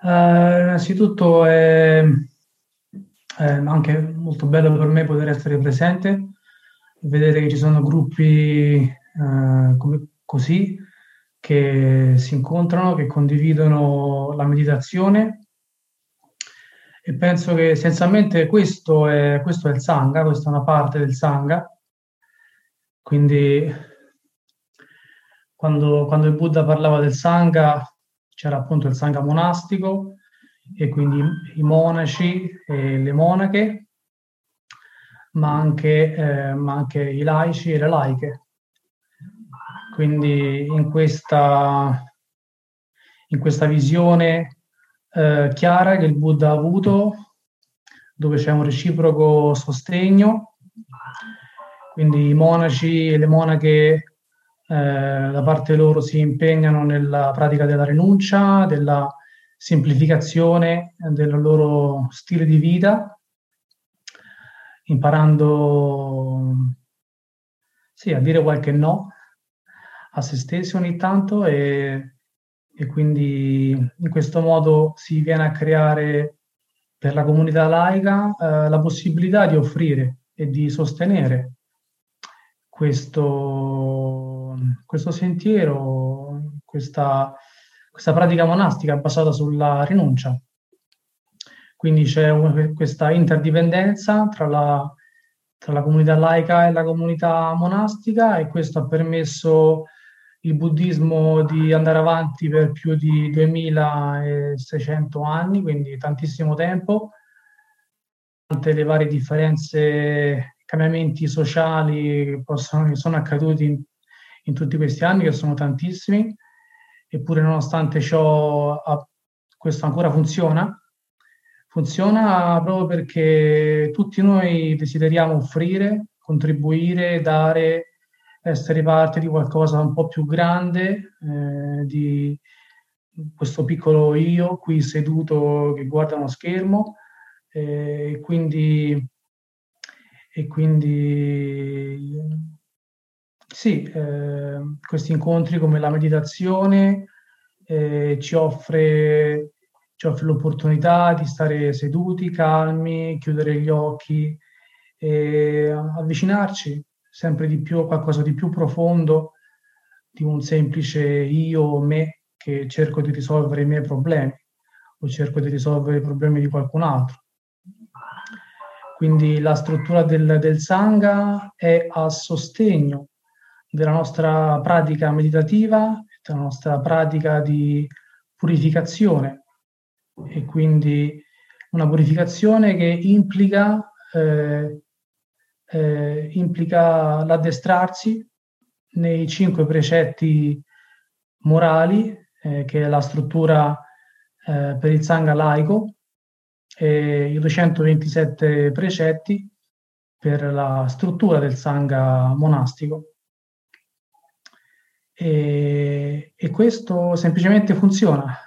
Uh, innanzitutto è, è, anche molto bello per me poter essere presente, vedere che ci sono gruppi uh, come, così che si incontrano, che condividono la meditazione. E penso che essenzialmente questo è, questo è il Sangha, questa è una parte del Sangha, quindi quando, quando il Buddha parlava del Sangha c'era appunto il Sangha monastico e quindi i monaci e le monache, ma anche, eh, ma anche i laici e le laiche. Quindi in questa, in questa visione eh, chiara che il Buddha ha avuto, dove c'è un reciproco sostegno, quindi i monaci e le monache eh, da parte loro si impegnano nella pratica della rinuncia, della semplificazione del loro stile di vita, imparando sì, a dire qualche no a se stessi ogni tanto e, e quindi in questo modo si viene a creare per la comunità laica eh, la possibilità di offrire e di sostenere questo, questo sentiero, questa, questa pratica monastica basata sulla rinuncia. Quindi c'è un, questa interdipendenza tra la, tra la comunità laica e la comunità monastica e questo ha permesso il buddismo di andare avanti per più di 2600 anni, quindi tantissimo tempo, tante le varie differenze cambiamenti sociali che, possono, che sono accaduti in, tutti questi anni, che sono tantissimi, eppure nonostante ciò questo ancora funziona. Funziona proprio perché tutti noi desideriamo offrire, contribuire, dare, essere parte di qualcosa un po' più grande, eh, di questo piccolo io qui seduto che guarda uno schermo. Eh, quindi e quindi sì, eh, questi incontri come la meditazione eh, ci, offre, ci offre l'opportunità di stare seduti, calmi, chiudere gli occhi e avvicinarci sempre di più a qualcosa di più profondo di un semplice io o me che cerco di risolvere i miei problemi o cerco di risolvere i problemi di qualcun altro. Quindi la struttura del, del Sangha è a sostegno della nostra pratica meditativa, della nostra pratica di purificazione e quindi una purificazione che implica, eh, eh, implica l'addestrarsi nei cinque precetti morali, eh, che è la struttura eh, per il Sangha laico, e i 227 precetti per la struttura del Sangha monastico. E, e questo semplicemente funziona,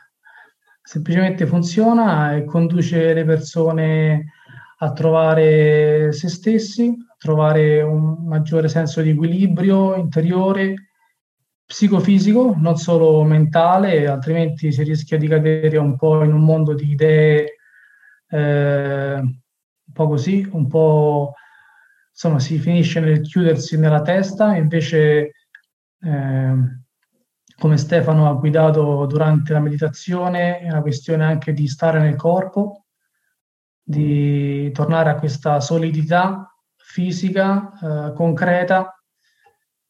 semplicemente funziona e conduce le persone a trovare se stessi, a trovare un maggiore senso di equilibrio interiore, psicofisico, non solo mentale, altrimenti si rischia di cadere un po' in un mondo di idee eh, un po' così, un po' insomma si finisce nel chiudersi nella testa, invece eh, come Stefano ha guidato durante la meditazione è una questione anche di stare nel corpo, di tornare a questa solidità fisica, eh, concreta,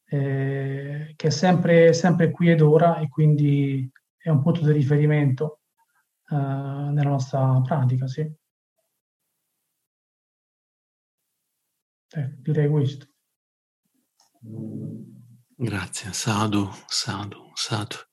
eh, che è sempre, sempre qui ed ora e quindi è un punto di riferimento eh, nella nostra pratica, sì. Eh, direi questo. Grazie, sadhu, sadhu, sadhu.